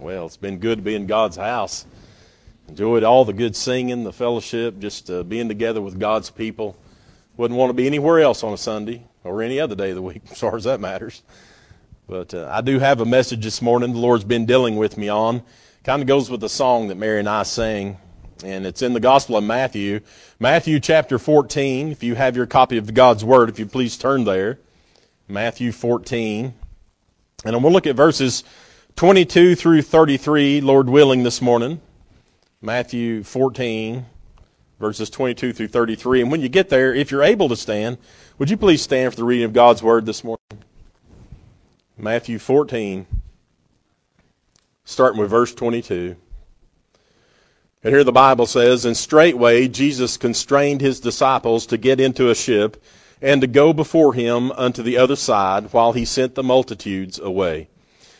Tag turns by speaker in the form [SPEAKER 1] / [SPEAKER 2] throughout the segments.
[SPEAKER 1] Well, it's been good to be in God's house. Enjoyed all the good singing, the fellowship, just uh, being together with God's people. Wouldn't want to be anywhere else on a Sunday or any other day of the week, as far as that matters. But uh, I do have a message this morning the Lord's been dealing with me on. Kind of goes with the song that Mary and I sang, and it's in the Gospel of Matthew. Matthew chapter 14. If you have your copy of God's Word, if you please turn there. Matthew 14. And I'm going to look at verses 22 through 33, Lord willing, this morning. Matthew 14, verses 22 through 33. And when you get there, if you're able to stand, would you please stand for the reading of God's Word this morning? Matthew 14, starting with verse 22. And here the Bible says, And straightway Jesus constrained his disciples to get into a ship and to go before him unto the other side while he sent the multitudes away.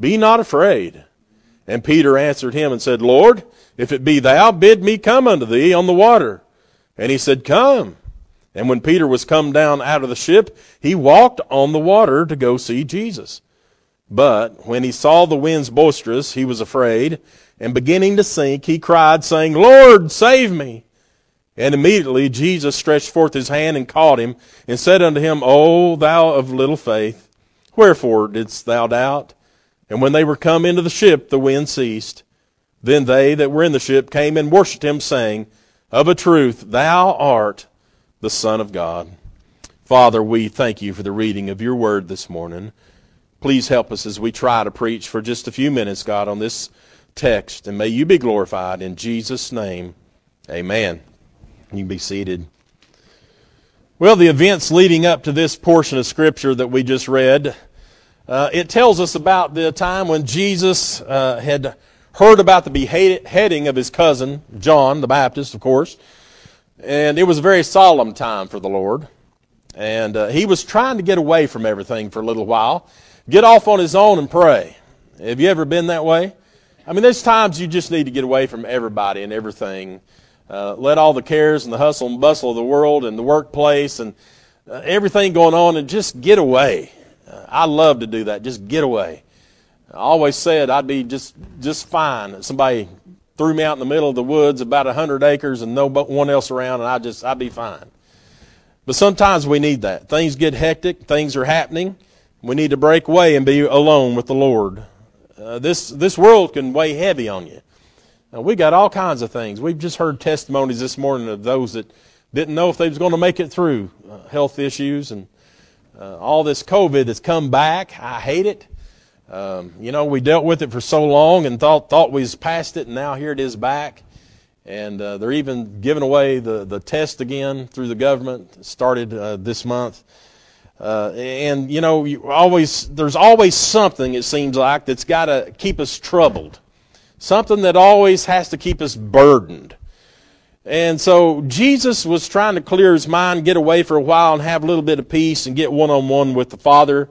[SPEAKER 1] Be not afraid. And Peter answered him and said, Lord, if it be thou, bid me come unto thee on the water. And he said, Come. And when Peter was come down out of the ship, he walked on the water to go see Jesus. But when he saw the winds boisterous, he was afraid, and beginning to sink, he cried, saying, Lord, save me. And immediately Jesus stretched forth his hand and caught him, and said unto him, O thou of little faith, wherefore didst thou doubt? And when they were come into the ship, the wind ceased. Then they that were in the ship came and worshipped him, saying, Of a truth, thou art the Son of God. Father, we thank you for the reading of your word this morning. Please help us as we try to preach for just a few minutes, God, on this text, and may you be glorified in Jesus' name. Amen. You can be seated. Well, the events leading up to this portion of Scripture that we just read uh, it tells us about the time when Jesus uh, had heard about the beheading of his cousin, John the Baptist, of course. And it was a very solemn time for the Lord. And uh, he was trying to get away from everything for a little while, get off on his own and pray. Have you ever been that way? I mean, there's times you just need to get away from everybody and everything. Uh, let all the cares and the hustle and bustle of the world and the workplace and uh, everything going on and just get away. I love to do that. Just get away. I always said I'd be just just fine. Somebody threw me out in the middle of the woods, about a hundred acres, and no one else around, and I just I'd be fine. But sometimes we need that. Things get hectic. Things are happening. We need to break away and be alone with the Lord. Uh, this this world can weigh heavy on you. Now, we got all kinds of things. We've just heard testimonies this morning of those that didn't know if they was going to make it through uh, health issues and uh, all this COVID that's come back. I hate it. Um, you know, we dealt with it for so long and thought thought we was past it, and now here it is back. And uh, they're even giving away the, the test again through the government. Started uh, this month. Uh, and you know, you always there's always something it seems like that's got to keep us troubled, something that always has to keep us burdened. And so Jesus was trying to clear his mind, get away for a while, and have a little bit of peace and get one on one with the Father.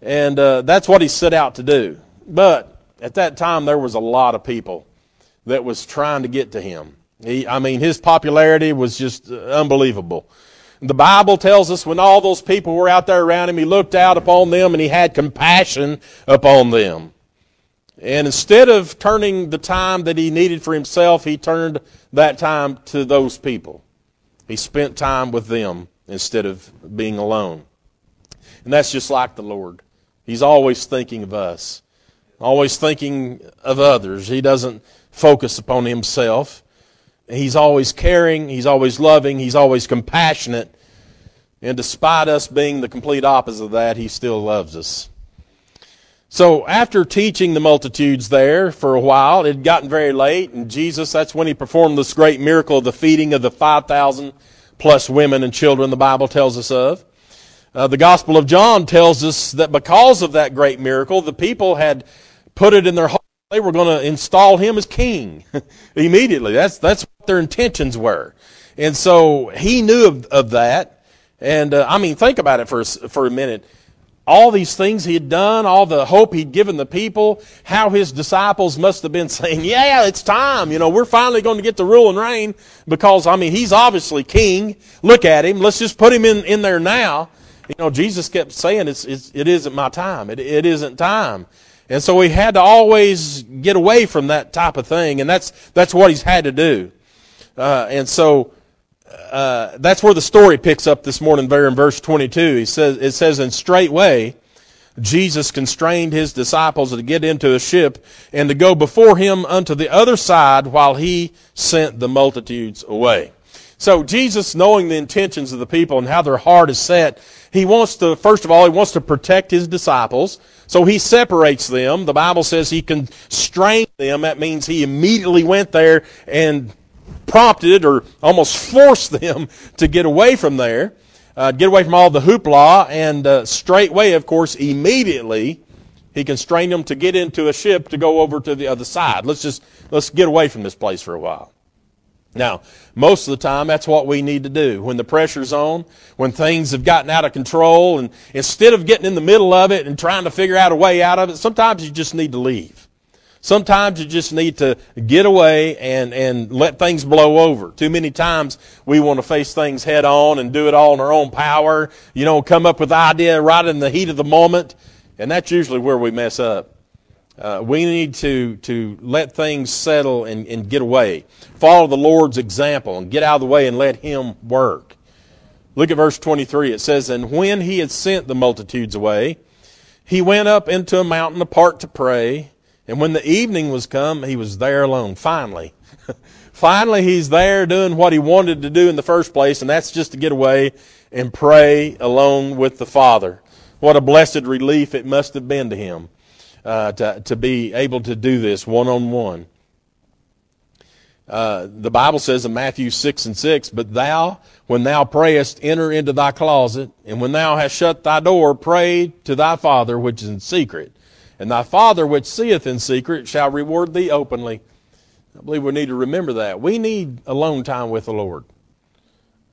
[SPEAKER 1] And uh, that's what he set out to do. But at that time, there was a lot of people that was trying to get to him. He, I mean, his popularity was just unbelievable. The Bible tells us when all those people were out there around him, he looked out upon them and he had compassion upon them. And instead of turning the time that he needed for himself, he turned that time to those people. He spent time with them instead of being alone. And that's just like the Lord. He's always thinking of us, always thinking of others. He doesn't focus upon himself. He's always caring, he's always loving, he's always compassionate. And despite us being the complete opposite of that, he still loves us. So after teaching the multitudes there for a while, it had gotten very late, and Jesus, that's when he performed this great miracle of the feeding of the 5,000 plus women and children the Bible tells us of. Uh, the Gospel of John tells us that because of that great miracle, the people had put it in their heart they were going to install him as king immediately. That's that's what their intentions were, and so he knew of, of that. And uh, I mean, think about it for for a minute all these things he had done, all the hope he'd given the people, how his disciples must have been saying, yeah, it's time. You know, we're finally going to get the rule and reign because, I mean, he's obviously king. Look at him. Let's just put him in, in there now. You know, Jesus kept saying, it's, it's, it isn't my time. It, it isn't time. And so he had to always get away from that type of thing. And that's, that's what he's had to do. Uh, and so, uh, that's where the story picks up this morning there in verse 22. He says, it says, and straightway Jesus constrained his disciples to get into a ship and to go before him unto the other side while he sent the multitudes away. So Jesus, knowing the intentions of the people and how their heart is set, he wants to, first of all, he wants to protect his disciples. So he separates them. The Bible says he constrained them. That means he immediately went there and prompted or almost forced them to get away from there, uh, get away from all the hoopla, and uh, straightway, of course, immediately, he constrained them to get into a ship to go over to the other side. Let's just let's get away from this place for a while. Now, most of the time, that's what we need to do. When the pressure's on, when things have gotten out of control, and instead of getting in the middle of it and trying to figure out a way out of it, sometimes you just need to leave. Sometimes you just need to get away and, and let things blow over. Too many times we want to face things head on and do it all in our own power. You know, come up with the idea right in the heat of the moment. And that's usually where we mess up. Uh, we need to, to let things settle and, and get away. Follow the Lord's example and get out of the way and let Him work. Look at verse 23. It says, And when he had sent the multitudes away, he went up into a mountain apart to pray. And when the evening was come, he was there alone. Finally. Finally, he's there doing what he wanted to do in the first place, and that's just to get away and pray alone with the Father. What a blessed relief it must have been to him uh, to, to be able to do this one on one. the Bible says in Matthew 6 and 6, But thou, when thou prayest, enter into thy closet, and when thou hast shut thy door, pray to thy Father which is in secret and thy Father which seeth in secret shall reward thee openly. I believe we need to remember that. We need alone time with the Lord.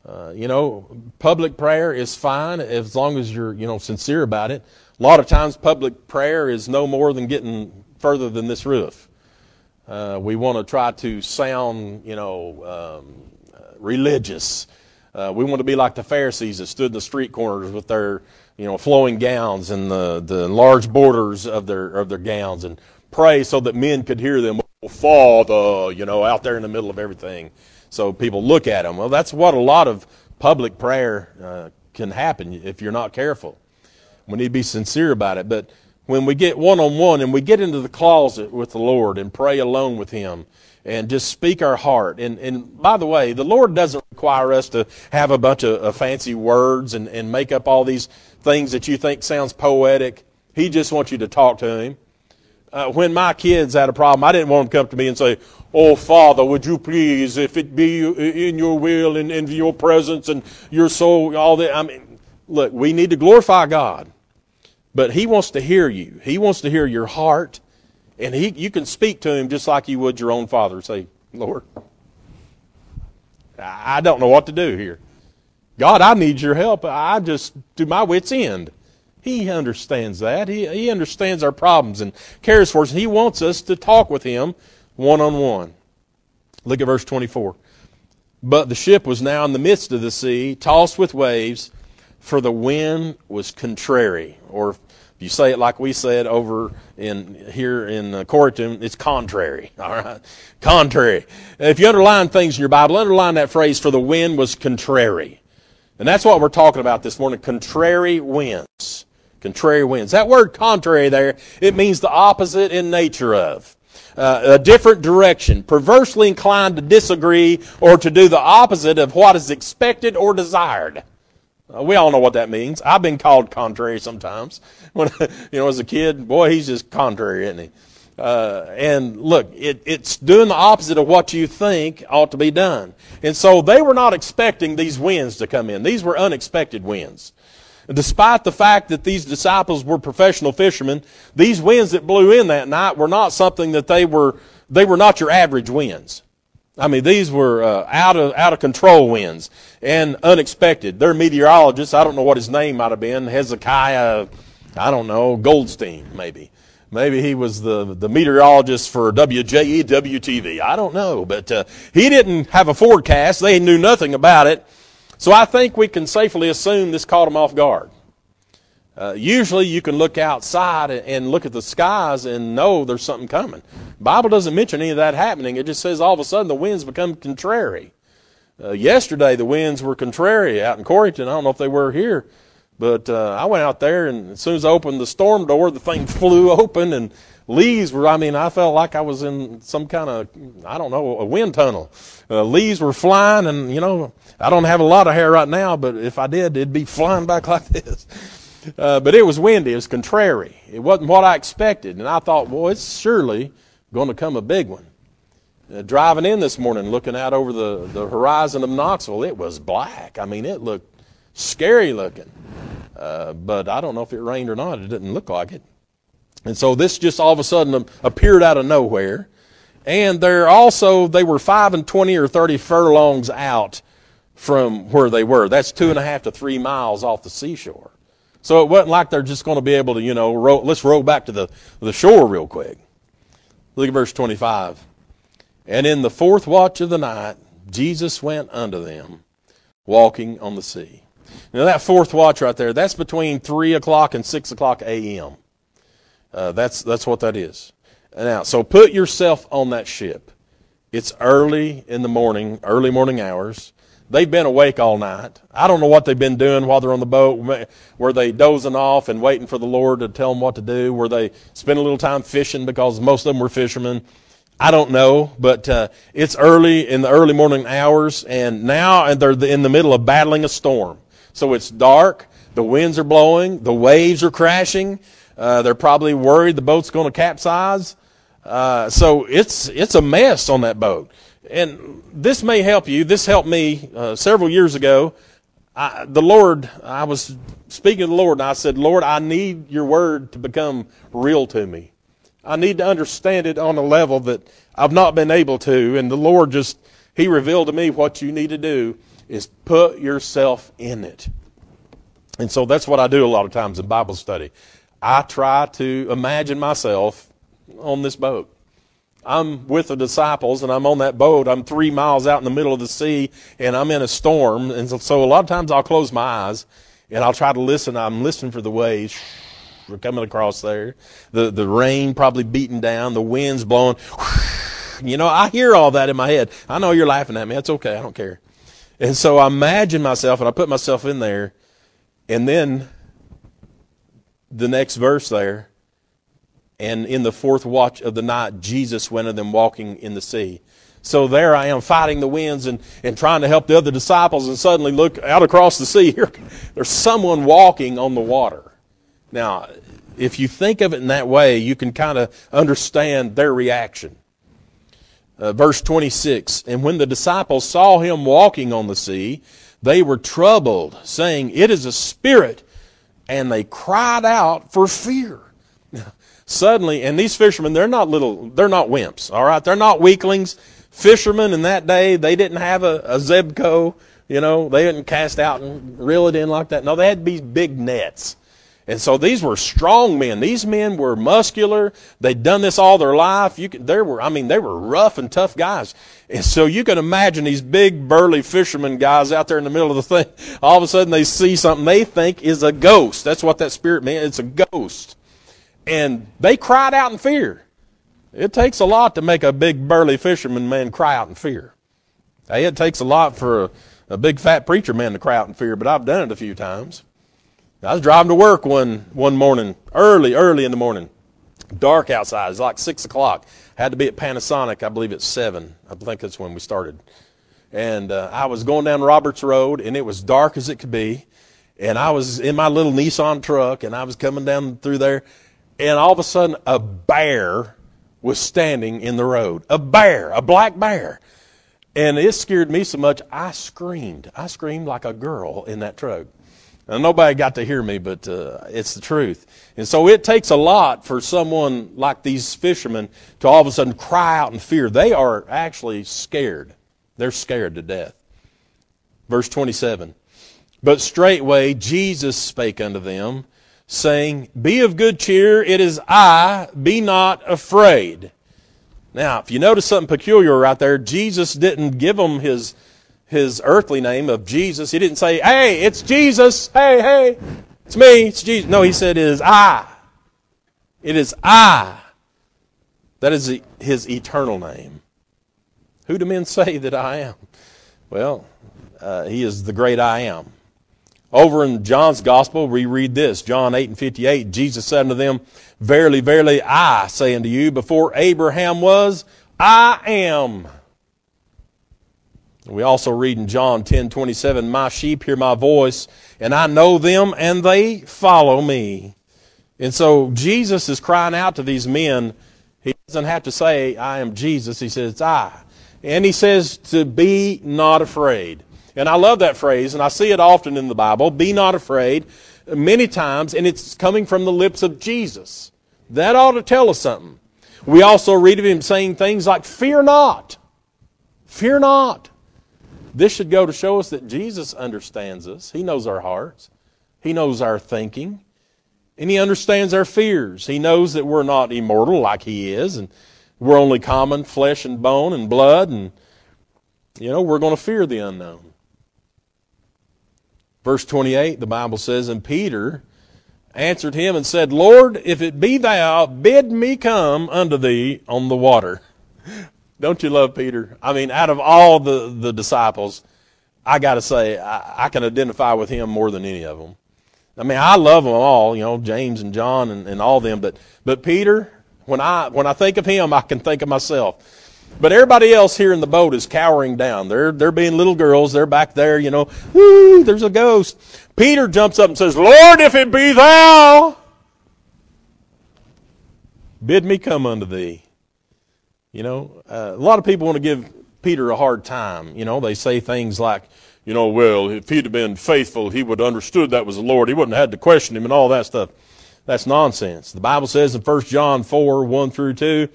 [SPEAKER 1] Uh, you know, public prayer is fine as long as you're, you know, sincere about it. A lot of times public prayer is no more than getting further than this roof. Uh, we want to try to sound, you know, um, religious. Uh, we want to be like the Pharisees that stood in the street corners with their you know, flowing gowns and the, the large borders of their, of their gowns and pray so that men could hear them, Father, you know, out there in the middle of everything. So people look at them. Well, that's what a lot of public prayer uh, can happen if you're not careful. We need to be sincere about it. But when we get one on one and we get into the closet with the Lord and pray alone with Him, and just speak our heart. And, and by the way, the Lord doesn't require us to have a bunch of, of fancy words and, and make up all these things that you think sounds poetic. He just wants you to talk to Him. Uh, when my kids had a problem, I didn't want them to come to me and say, Oh, Father, would you please, if it be in your will and in your presence and your soul, all that. I mean, look, we need to glorify God. But He wants to hear you. He wants to hear your heart. And he, you can speak to him just like you would your own father. Say, Lord, I don't know what to do here. God, I need your help. I just do my wits end. He understands that. He, he understands our problems and cares for us. He wants us to talk with him one on one. Look at verse 24. But the ship was now in the midst of the sea, tossed with waves, for the wind was contrary, or if you say it like we said over in here in uh, Corryton, it's contrary. All right, contrary. If you underline things in your Bible, underline that phrase "for the wind was contrary," and that's what we're talking about this morning. Contrary winds. Contrary winds. That word "contrary" there it means the opposite in nature of. Uh, a different direction, perversely inclined to disagree or to do the opposite of what is expected or desired. Uh, we all know what that means. I've been called contrary sometimes. When you know, as a kid, boy, he's just contrary, isn't he? Uh, and look, it, it's doing the opposite of what you think ought to be done. And so they were not expecting these winds to come in. These were unexpected winds. Despite the fact that these disciples were professional fishermen, these winds that blew in that night were not something that they were, they were not your average winds. I mean, these were uh, out of out of control winds and unexpected. They're meteorologists. I don't know what his name might have been. Hezekiah, I don't know, Goldstein, maybe. Maybe he was the, the meteorologist for WJE WTV. I don't know. But uh, he didn't have a forecast. They knew nothing about it. So I think we can safely assume this caught him off guard. Uh, usually you can look outside and look at the skies and know there's something coming. Bible doesn't mention any of that happening. It just says all of a sudden the winds become contrary. Uh, yesterday the winds were contrary out in Corryton. I don't know if they were here, but uh, I went out there and as soon as I opened the storm door, the thing flew open and leaves were. I mean, I felt like I was in some kind of I don't know a wind tunnel. Uh, leaves were flying, and you know I don't have a lot of hair right now, but if I did, it'd be flying back like this. Uh, but it was windy. It was contrary. It wasn't what I expected. And I thought, well, it's surely going to come a big one. Uh, driving in this morning, looking out over the, the horizon of Knoxville, it was black. I mean, it looked scary looking. Uh, but I don't know if it rained or not. It didn't look like it. And so this just all of a sudden appeared out of nowhere. And they're also, they were 5 and 20 or 30 furlongs out from where they were. That's two and a half to three miles off the seashore. So it wasn't like they're just going to be able to, you know, let's row back to the, the shore real quick. Look at verse 25. And in the fourth watch of the night, Jesus went unto them, walking on the sea. Now that fourth watch right there, that's between three o'clock and six o'clock a.m. Uh, that's that's what that is. Now, so put yourself on that ship. It's early in the morning, early morning hours. They've been awake all night. I don't know what they've been doing while they're on the boat. Were they dozing off and waiting for the Lord to tell them what to do? Were they spending a little time fishing because most of them were fishermen? I don't know, but uh, it's early in the early morning hours, and now they're in the middle of battling a storm. So it's dark. The winds are blowing. The waves are crashing. Uh, they're probably worried the boat's going to capsize. Uh, so it's it's a mess on that boat and this may help you. This helped me uh, several years ago. I, the Lord, I was speaking to the Lord, and I said, Lord, I need your word to become real to me. I need to understand it on a level that I've not been able to. And the Lord just, He revealed to me what you need to do is put yourself in it. And so that's what I do a lot of times in Bible study. I try to imagine myself on this boat. I'm with the disciples and I'm on that boat. I'm three miles out in the middle of the sea and I'm in a storm. And so, so a lot of times I'll close my eyes and I'll try to listen. I'm listening for the waves We're coming across there. The, the rain probably beating down, the winds blowing. You know, I hear all that in my head. I know you're laughing at me. That's okay. I don't care. And so I imagine myself and I put myself in there. And then the next verse there, and in the fourth watch of the night, Jesus went of them walking in the sea. So there I am fighting the winds and, and trying to help the other disciples, and suddenly look out across the sea. Here, there's someone walking on the water. Now, if you think of it in that way, you can kind of understand their reaction. Uh, verse 26 And when the disciples saw him walking on the sea, they were troubled, saying, It is a spirit. And they cried out for fear suddenly, and these fishermen, they're not little, they're not wimps, all right? They're not weaklings. Fishermen in that day, they didn't have a, a Zebco, you know, they didn't cast out and reel it in like that. No, they had these big nets. And so these were strong men. These men were muscular. They'd done this all their life. You could, there were, I mean, they were rough and tough guys. And so you can imagine these big burly fishermen guys out there in the middle of the thing. All of a sudden they see something they think is a ghost. That's what that spirit meant. It's a ghost. And they cried out in fear. It takes a lot to make a big burly fisherman man cry out in fear. Hey, it takes a lot for a, a big fat preacher man to cry out in fear, but I've done it a few times. I was driving to work one one morning, early, early in the morning, dark outside. It's like six o'clock. Had to be at Panasonic, I believe it's seven. I think that's when we started. And uh, I was going down Roberts Road, and it was dark as it could be. And I was in my little Nissan truck, and I was coming down through there, and all of a sudden a bear was standing in the road. A bear, a black bear. And it scared me so much, I screamed. I screamed like a girl in that truck. Now, nobody got to hear me, but uh, it's the truth. And so it takes a lot for someone like these fishermen to all of a sudden cry out in fear. They are actually scared. They're scared to death. Verse 27. But straightway Jesus spake unto them, saying, Be of good cheer, it is I, be not afraid. Now, if you notice something peculiar right there, Jesus didn't give them his his earthly name of Jesus. He didn't say, hey, it's Jesus. Hey, hey, it's me. It's Jesus. No, he said, it is I. It is I. That is his eternal name. Who do men say that I am? Well, uh, he is the great I am. Over in John's gospel, we read this John 8 and 58. Jesus said unto them, Verily, verily, I say unto you, before Abraham was, I am. We also read in John 10 27, My sheep hear my voice, and I know them, and they follow me. And so Jesus is crying out to these men. He doesn't have to say, I am Jesus. He says, I. And he says to be not afraid. And I love that phrase, and I see it often in the Bible be not afraid many times, and it's coming from the lips of Jesus. That ought to tell us something. We also read of him saying things like, Fear not. Fear not. This should go to show us that Jesus understands us. He knows our hearts, He knows our thinking, and He understands our fears. He knows that we're not immortal like He is, and we're only common flesh and bone and blood, and, you know, we're going to fear the unknown. Verse 28, the Bible says, And Peter answered him and said, Lord, if it be thou, bid me come unto thee on the water. Don't you love Peter? I mean, out of all the, the disciples, I got to say, I, I, can identify with him more than any of them. I mean, I love them all, you know, James and John and, and all them, but, but Peter, when I, when I think of him, I can think of myself. But everybody else here in the boat is cowering down. They're, they're being little girls. They're back there, you know, whoo, there's a ghost. Peter jumps up and says, Lord, if it be thou, bid me come unto thee. You know, uh, a lot of people want to give Peter a hard time. You know, they say things like, you know, well, if he'd have been faithful, he would have understood that was the Lord. He wouldn't have had to question him and all that stuff. That's nonsense. The Bible says in 1 John 4, 1 through 2,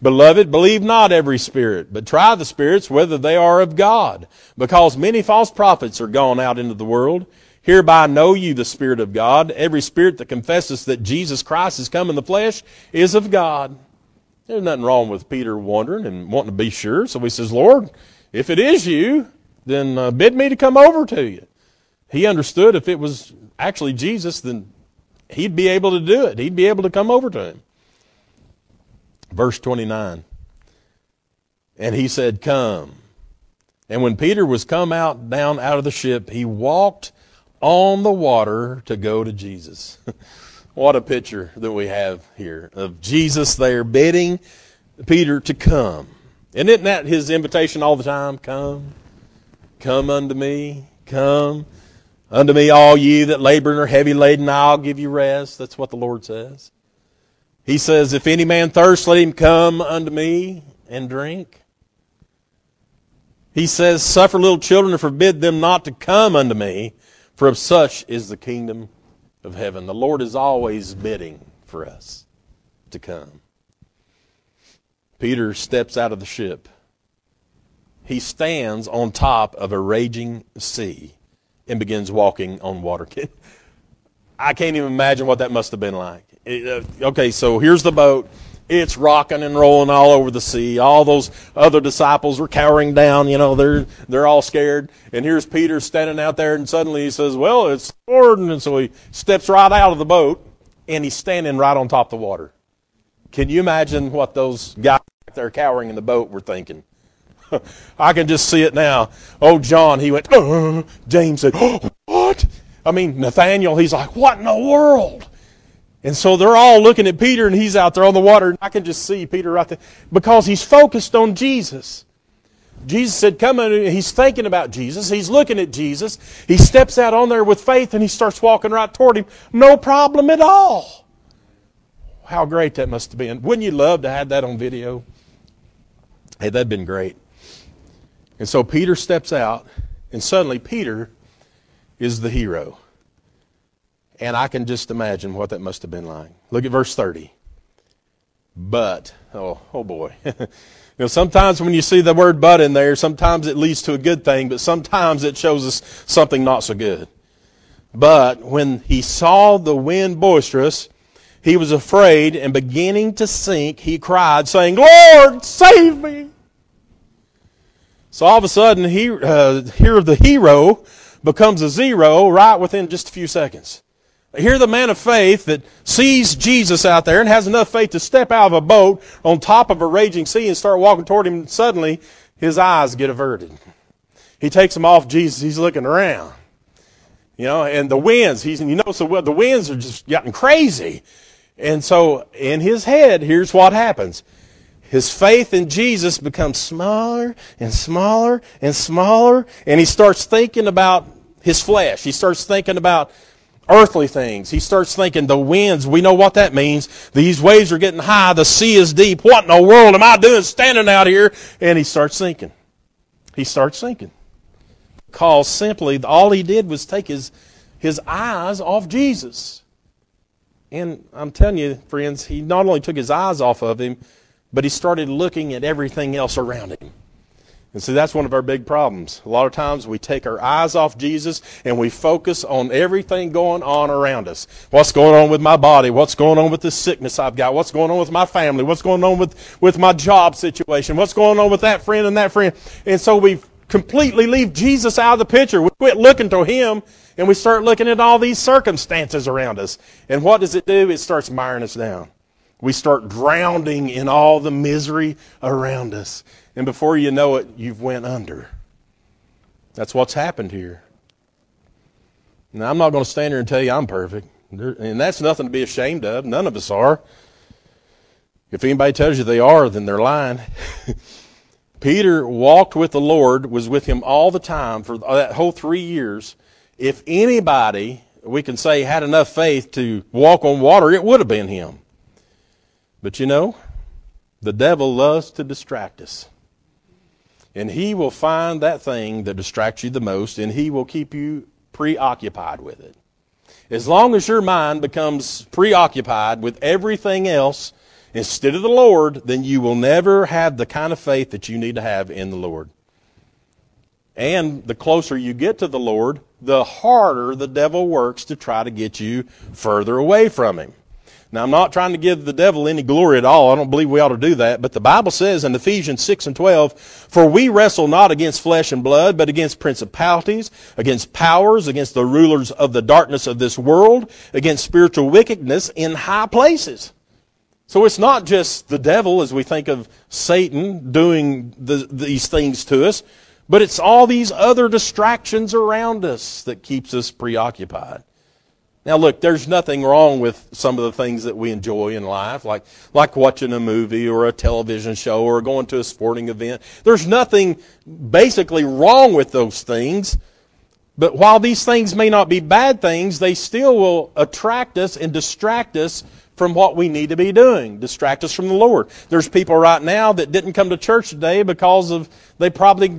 [SPEAKER 1] Beloved, believe not every spirit, but try the spirits whether they are of God, because many false prophets are gone out into the world. Hereby know you the Spirit of God. Every spirit that confesses that Jesus Christ has come in the flesh is of God. There's nothing wrong with Peter wondering and wanting to be sure. So he says, Lord, if it is you, then uh, bid me to come over to you. He understood if it was actually Jesus, then he'd be able to do it. He'd be able to come over to him. Verse 29. And he said, Come. And when Peter was come out down out of the ship, he walked on the water to go to Jesus. What a picture that we have here of Jesus there bidding Peter to come. And isn't that his invitation all the time? Come, come unto me, come unto me, all ye that labor and are heavy laden, I'll give you rest. That's what the Lord says. He says, If any man thirst, let him come unto me and drink. He says, Suffer little children and forbid them not to come unto me, for of such is the kingdom of heaven. The Lord is always bidding for us to come. Peter steps out of the ship. He stands on top of a raging sea and begins walking on water. I can't even imagine what that must have been like. Uh, okay, so here's the boat. It's rocking and rolling all over the sea. All those other disciples were cowering down. You know, they're they're all scared. And here's Peter standing out there, and suddenly he says, "Well, it's Lord!" And so he steps right out of the boat, and he's standing right on top of the water. Can you imagine what those guys back there cowering in the boat were thinking? I can just see it now. Oh, John, he went. Uh, James said, oh, "What?" I mean, Nathaniel, he's like, "What in the world?" And so they're all looking at Peter, and he's out there on the water. And I can just see Peter right there because he's focused on Jesus. Jesus said, Come in. He's thinking about Jesus. He's looking at Jesus. He steps out on there with faith and he starts walking right toward him. No problem at all. How great that must have been. Wouldn't you love to have that on video? Hey, that'd been great. And so Peter steps out, and suddenly Peter is the hero. And I can just imagine what that must have been like. Look at verse 30. But, oh, oh boy. you know, sometimes when you see the word but in there, sometimes it leads to a good thing, but sometimes it shows us something not so good. But when he saw the wind boisterous, he was afraid and beginning to sink, he cried, saying, Lord, save me. So all of a sudden, he, uh, here the hero becomes a zero right within just a few seconds. Here, the man of faith that sees Jesus out there and has enough faith to step out of a boat on top of a raging sea and start walking toward him, suddenly his eyes get averted. He takes them off Jesus. He's looking around. You know, and the winds, he's, you know, so the winds are just getting crazy. And so in his head, here's what happens. His faith in Jesus becomes smaller and smaller and smaller, and he starts thinking about his flesh. He starts thinking about earthly things. He starts thinking the winds, we know what that means. These waves are getting high, the sea is deep. What in the world am I doing standing out here? And he starts sinking. He starts sinking. Because simply all he did was take his, his eyes off Jesus. And I'm telling you, friends, he not only took his eyes off of him, but he started looking at everything else around him. And see, that's one of our big problems. A lot of times we take our eyes off Jesus and we focus on everything going on around us. What's going on with my body? What's going on with this sickness I've got? What's going on with my family? What's going on with, with my job situation? What's going on with that friend and that friend? And so we completely leave Jesus out of the picture. We quit looking to Him and we start looking at all these circumstances around us. And what does it do? It starts miring us down. We start drowning in all the misery around us. And before you know it, you've went under. That's what's happened here. Now, I'm not going to stand here and tell you I'm perfect. And that's nothing to be ashamed of. None of us are. If anybody tells you they are, then they're lying. Peter walked with the Lord, was with him all the time for that whole three years. If anybody, we can say, had enough faith to walk on water, it would have been him. But you know, the devil loves to distract us. And he will find that thing that distracts you the most, and he will keep you preoccupied with it. As long as your mind becomes preoccupied with everything else instead of the Lord, then you will never have the kind of faith that you need to have in the Lord. And the closer you get to the Lord, the harder the devil works to try to get you further away from him. Now, I'm not trying to give the devil any glory at all. I don't believe we ought to do that. But the Bible says in Ephesians 6 and 12, For we wrestle not against flesh and blood, but against principalities, against powers, against the rulers of the darkness of this world, against spiritual wickedness in high places. So it's not just the devil as we think of Satan doing the, these things to us, but it's all these other distractions around us that keeps us preoccupied. Now, look, there's nothing wrong with some of the things that we enjoy in life, like, like watching a movie or a television show or going to a sporting event. There's nothing basically wrong with those things. But while these things may not be bad things, they still will attract us and distract us from what we need to be doing, distract us from the Lord. There's people right now that didn't come to church today because of they probably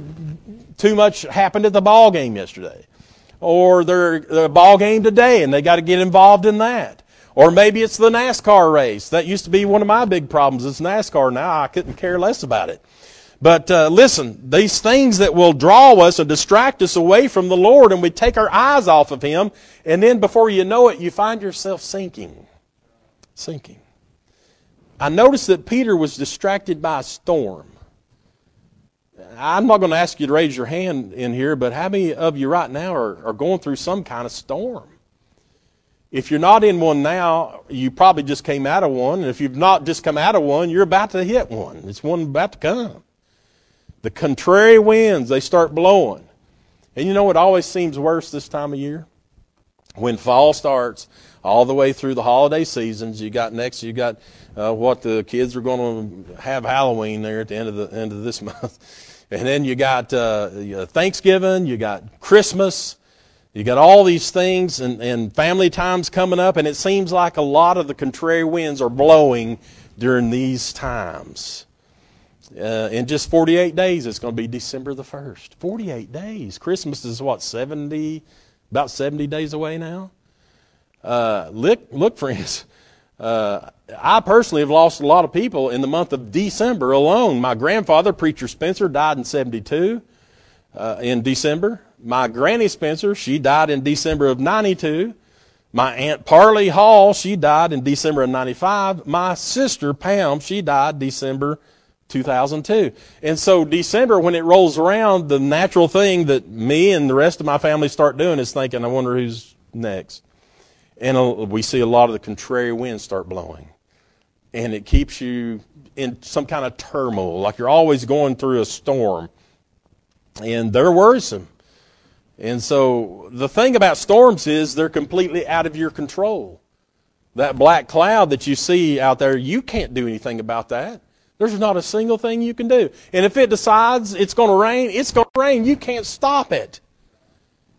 [SPEAKER 1] too much happened at the ball game yesterday or they're a ball game today and they got to get involved in that. Or maybe it's the NASCAR race. That used to be one of my big problems. It's NASCAR now. I couldn't care less about it. But uh, listen, these things that will draw us and distract us away from the Lord, and we take our eyes off of Him, and then before you know it, you find yourself sinking. Sinking. I noticed that Peter was distracted by a storm. I'm not going to ask you to raise your hand in here, but how many of you right now are, are going through some kind of storm? If you're not in one now, you probably just came out of one. And if you've not just come out of one, you're about to hit one. It's one about to come. The contrary winds, they start blowing. And you know what always seems worse this time of year? When fall starts, all the way through the holiday seasons, you got next, you got uh, what the kids are going to have Halloween there at the end of the end of this month. And then you got uh, Thanksgiving, you got Christmas, you got all these things and, and family times coming up, and it seems like a lot of the contrary winds are blowing during these times. Uh, in just 48 days, it's going to be December the 1st. 48 days. Christmas is what, 70, about 70 days away now? Uh, look, look, friends. Uh, I personally have lost a lot of people in the month of December alone. My grandfather, Preacher Spencer, died in 72 uh, in December. My granny Spencer, she died in December of 92. My aunt Parley Hall, she died in December of 95. My sister Pam, she died December 2002. And so December, when it rolls around, the natural thing that me and the rest of my family start doing is thinking, I wonder who's next. And we see a lot of the contrary winds start blowing. And it keeps you in some kind of turmoil, like you're always going through a storm. And they're worrisome. And so the thing about storms is they're completely out of your control. That black cloud that you see out there, you can't do anything about that. There's not a single thing you can do. And if it decides it's going to rain, it's going to rain. You can't stop it.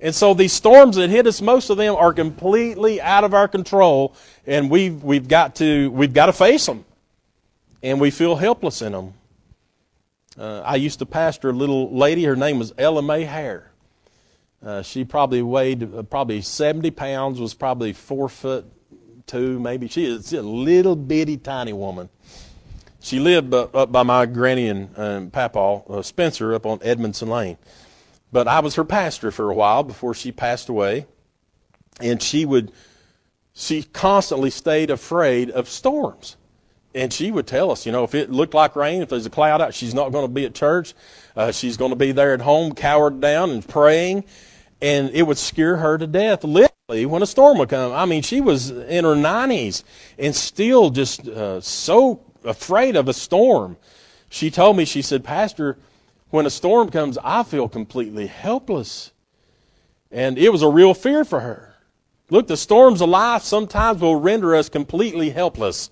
[SPEAKER 1] And so these storms that hit us, most of them are completely out of our control, and we've, we've, got, to, we've got to face them. And we feel helpless in them. Uh, I used to pastor a little lady. Her name was Ella Mae Hare. Uh, she probably weighed uh, probably 70 pounds, was probably four foot two, maybe. She is a little bitty tiny woman. She lived uh, up by my granny and um, Papa uh, Spencer up on Edmondson Lane. But I was her pastor for a while before she passed away. And she would, she constantly stayed afraid of storms. And she would tell us, you know, if it looked like rain, if there's a cloud out, she's not going to be at church. Uh, she's going to be there at home, cowered down and praying. And it would scare her to death, literally, when a storm would come. I mean, she was in her 90s and still just uh, so afraid of a storm. She told me, she said, Pastor, when a storm comes, I feel completely helpless. And it was a real fear for her. Look, the storms of life sometimes will render us completely helpless.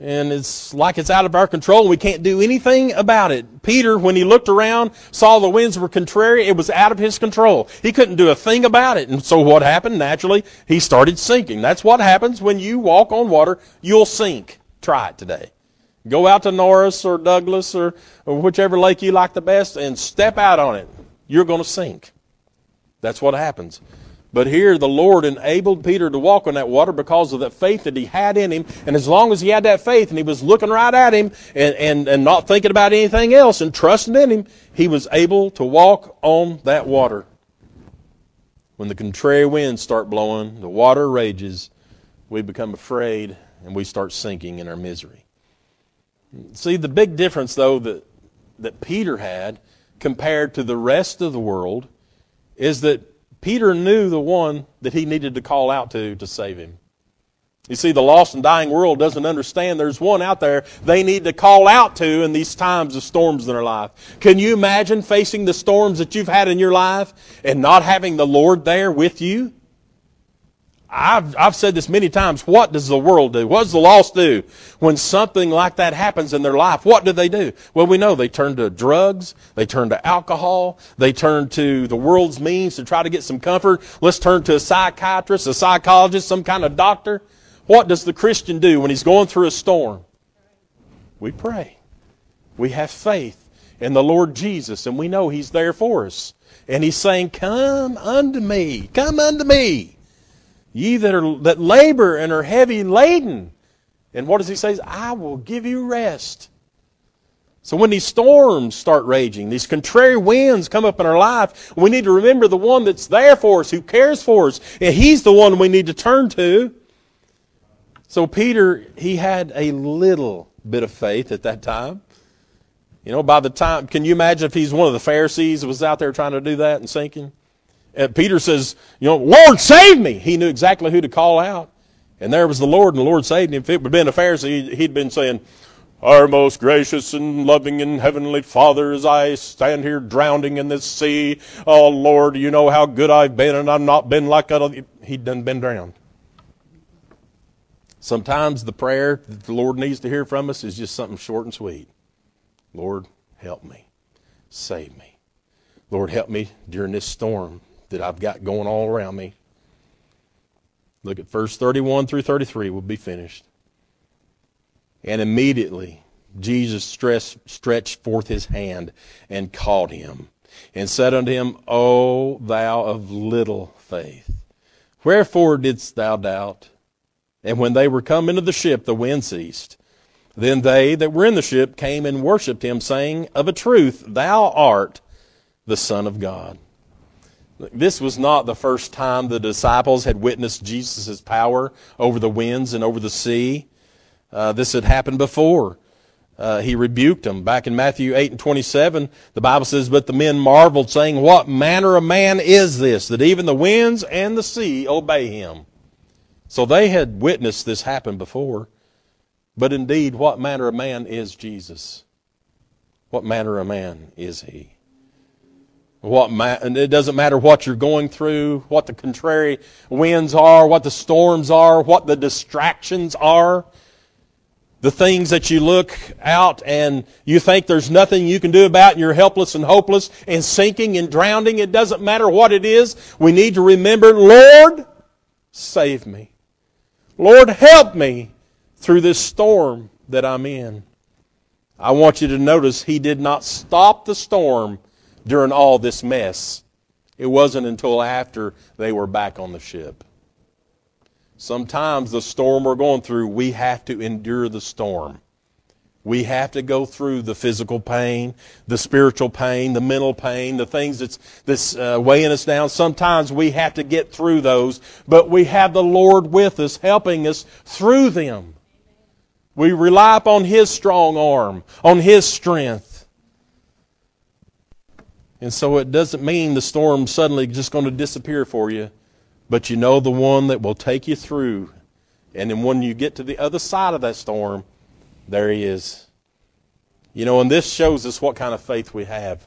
[SPEAKER 1] And it's like it's out of our control we can't do anything about it. Peter, when he looked around, saw the winds were contrary, it was out of his control. He couldn't do a thing about it. And so what happened? Naturally, he started sinking. That's what happens when you walk on water. You'll sink. Try it today. Go out to Norris or Douglas or, or whichever lake you like the best and step out on it. You're going to sink. That's what happens. But here, the Lord enabled Peter to walk on that water because of that faith that he had in him. And as long as he had that faith and he was looking right at him and, and, and not thinking about anything else and trusting in him, he was able to walk on that water. When the contrary winds start blowing, the water rages, we become afraid and we start sinking in our misery. See, the big difference, though, that, that Peter had compared to the rest of the world is that Peter knew the one that he needed to call out to to save him. You see, the lost and dying world doesn't understand there's one out there they need to call out to in these times of storms in their life. Can you imagine facing the storms that you've had in your life and not having the Lord there with you? I've, I've said this many times. What does the world do? What does the lost do when something like that happens in their life? What do they do? Well, we know they turn to drugs. They turn to alcohol. They turn to the world's means to try to get some comfort. Let's turn to a psychiatrist, a psychologist, some kind of doctor. What does the Christian do when he's going through a storm? We pray. We have faith in the Lord Jesus, and we know He's there for us. And He's saying, Come unto me. Come unto me. Ye that are that labor and are heavy laden. And what does he say? I will give you rest. So when these storms start raging, these contrary winds come up in our life, we need to remember the one that's there for us, who cares for us, and he's the one we need to turn to. So Peter, he had a little bit of faith at that time. You know, by the time, can you imagine if he's one of the Pharisees that was out there trying to do that and sinking? Peter says, you know, Lord, save me. He knew exactly who to call out. And there was the Lord, and the Lord saved him. If it have been a Pharisee, he'd been saying, Our most gracious and loving and heavenly Father, as I stand here drowning in this sea, oh Lord, you know how good I've been, and I've not been like other. He'd done been drowned. Sometimes the prayer that the Lord needs to hear from us is just something short and sweet. Lord, help me. Save me. Lord, help me during this storm that I've got going all around me. Look at verse 31 through 33, we'll be finished. And immediately Jesus stretched forth his hand and caught him and said unto him, O thou of little faith, Wherefore didst thou doubt? And when they were come into the ship, the wind ceased. Then they that were in the ship came and worshipped him, saying, Of a truth, thou art the Son of God. This was not the first time the disciples had witnessed Jesus' power over the winds and over the sea. Uh, this had happened before. Uh, he rebuked them. Back in Matthew 8 and 27, the Bible says, But the men marveled, saying, What manner of man is this, that even the winds and the sea obey him? So they had witnessed this happen before. But indeed, what manner of man is Jesus? What manner of man is he? What ma- it doesn't matter what you're going through, what the contrary winds are, what the storms are, what the distractions are, the things that you look out and you think there's nothing you can do about and you're helpless and hopeless and sinking and drowning. It doesn't matter what it is. We need to remember, Lord, save me. Lord, help me through this storm that I'm in. I want you to notice he did not stop the storm during all this mess. It wasn't until after they were back on the ship. Sometimes the storm we're going through, we have to endure the storm. We have to go through the physical pain, the spiritual pain, the mental pain, the things that's, that's uh, weighing us down. Sometimes we have to get through those, but we have the Lord with us, helping us through them. We rely upon His strong arm, on His strength. And so it doesn't mean the storm suddenly just going to disappear for you, but you know the one that will take you through. And then when you get to the other side of that storm, there he is. You know, and this shows us what kind of faith we have.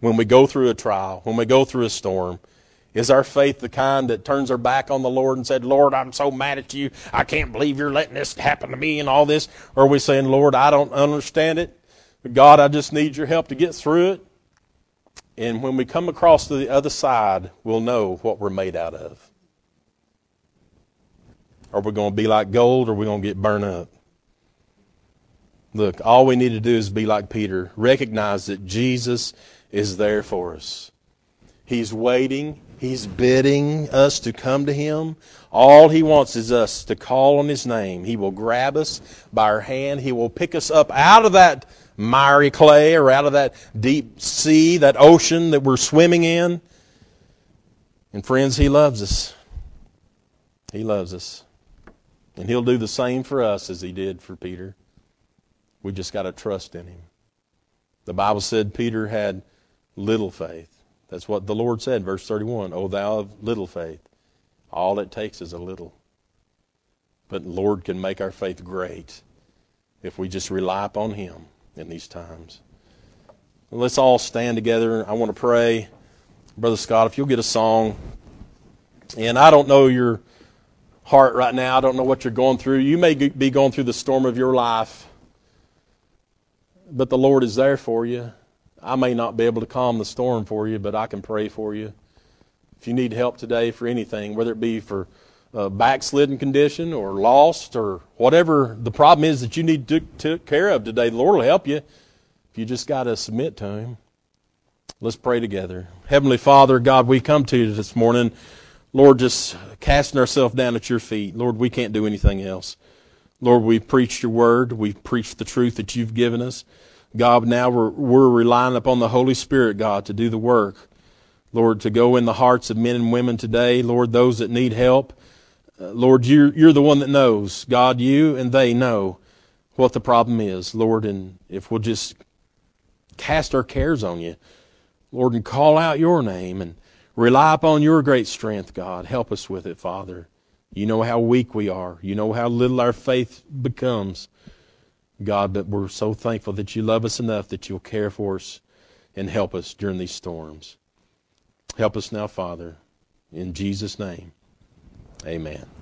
[SPEAKER 1] When we go through a trial, when we go through a storm, is our faith the kind that turns our back on the Lord and said, Lord, I'm so mad at you. I can't believe you're letting this happen to me and all this? Or are we saying, Lord, I don't understand it. God, I just need your help to get through it. And when we come across to the other side, we'll know what we're made out of. Are we going to be like gold or are we going to get burned up? Look, all we need to do is be like Peter. Recognize that Jesus is there for us. He's waiting. He's bidding us to come to Him. All He wants is us to call on His name. He will grab us by our hand. He will pick us up out of that miry clay or out of that deep sea, that ocean that we're swimming in. And friends, He loves us. He loves us. And He'll do the same for us as He did for Peter. We just got to trust in Him. The Bible said Peter had little faith. That's what the Lord said, verse 31. O thou of little faith. All it takes is a little. But the Lord can make our faith great if we just rely upon Him in these times. Let's all stand together. I want to pray. Brother Scott, if you'll get a song. And I don't know your heart right now. I don't know what you're going through. You may be going through the storm of your life, but the Lord is there for you. I may not be able to calm the storm for you, but I can pray for you. If you need help today for anything, whether it be for a backslidden condition or lost or whatever the problem is that you need to take care of today, the Lord will help you if you just got to submit to Him. Let's pray together. Heavenly Father, God, we come to you this morning, Lord, just casting ourselves down at your feet. Lord, we can't do anything else. Lord, we've preached your word. we've preached the truth that you've given us. God, now we're, we're relying upon the Holy Spirit, God, to do the work. Lord, to go in the hearts of men and women today. Lord, those that need help. Uh, Lord, you're, you're the one that knows. God, you and they know what the problem is, Lord, and if we'll just cast our cares on you, Lord, and call out your name and rely upon your great strength, God, help us with it, Father. You know how weak we are. You know how little our faith becomes, God, but we're so thankful that you love us enough that you'll care for us and help us during these storms. Help us now, Father, in Jesus' name. Amen.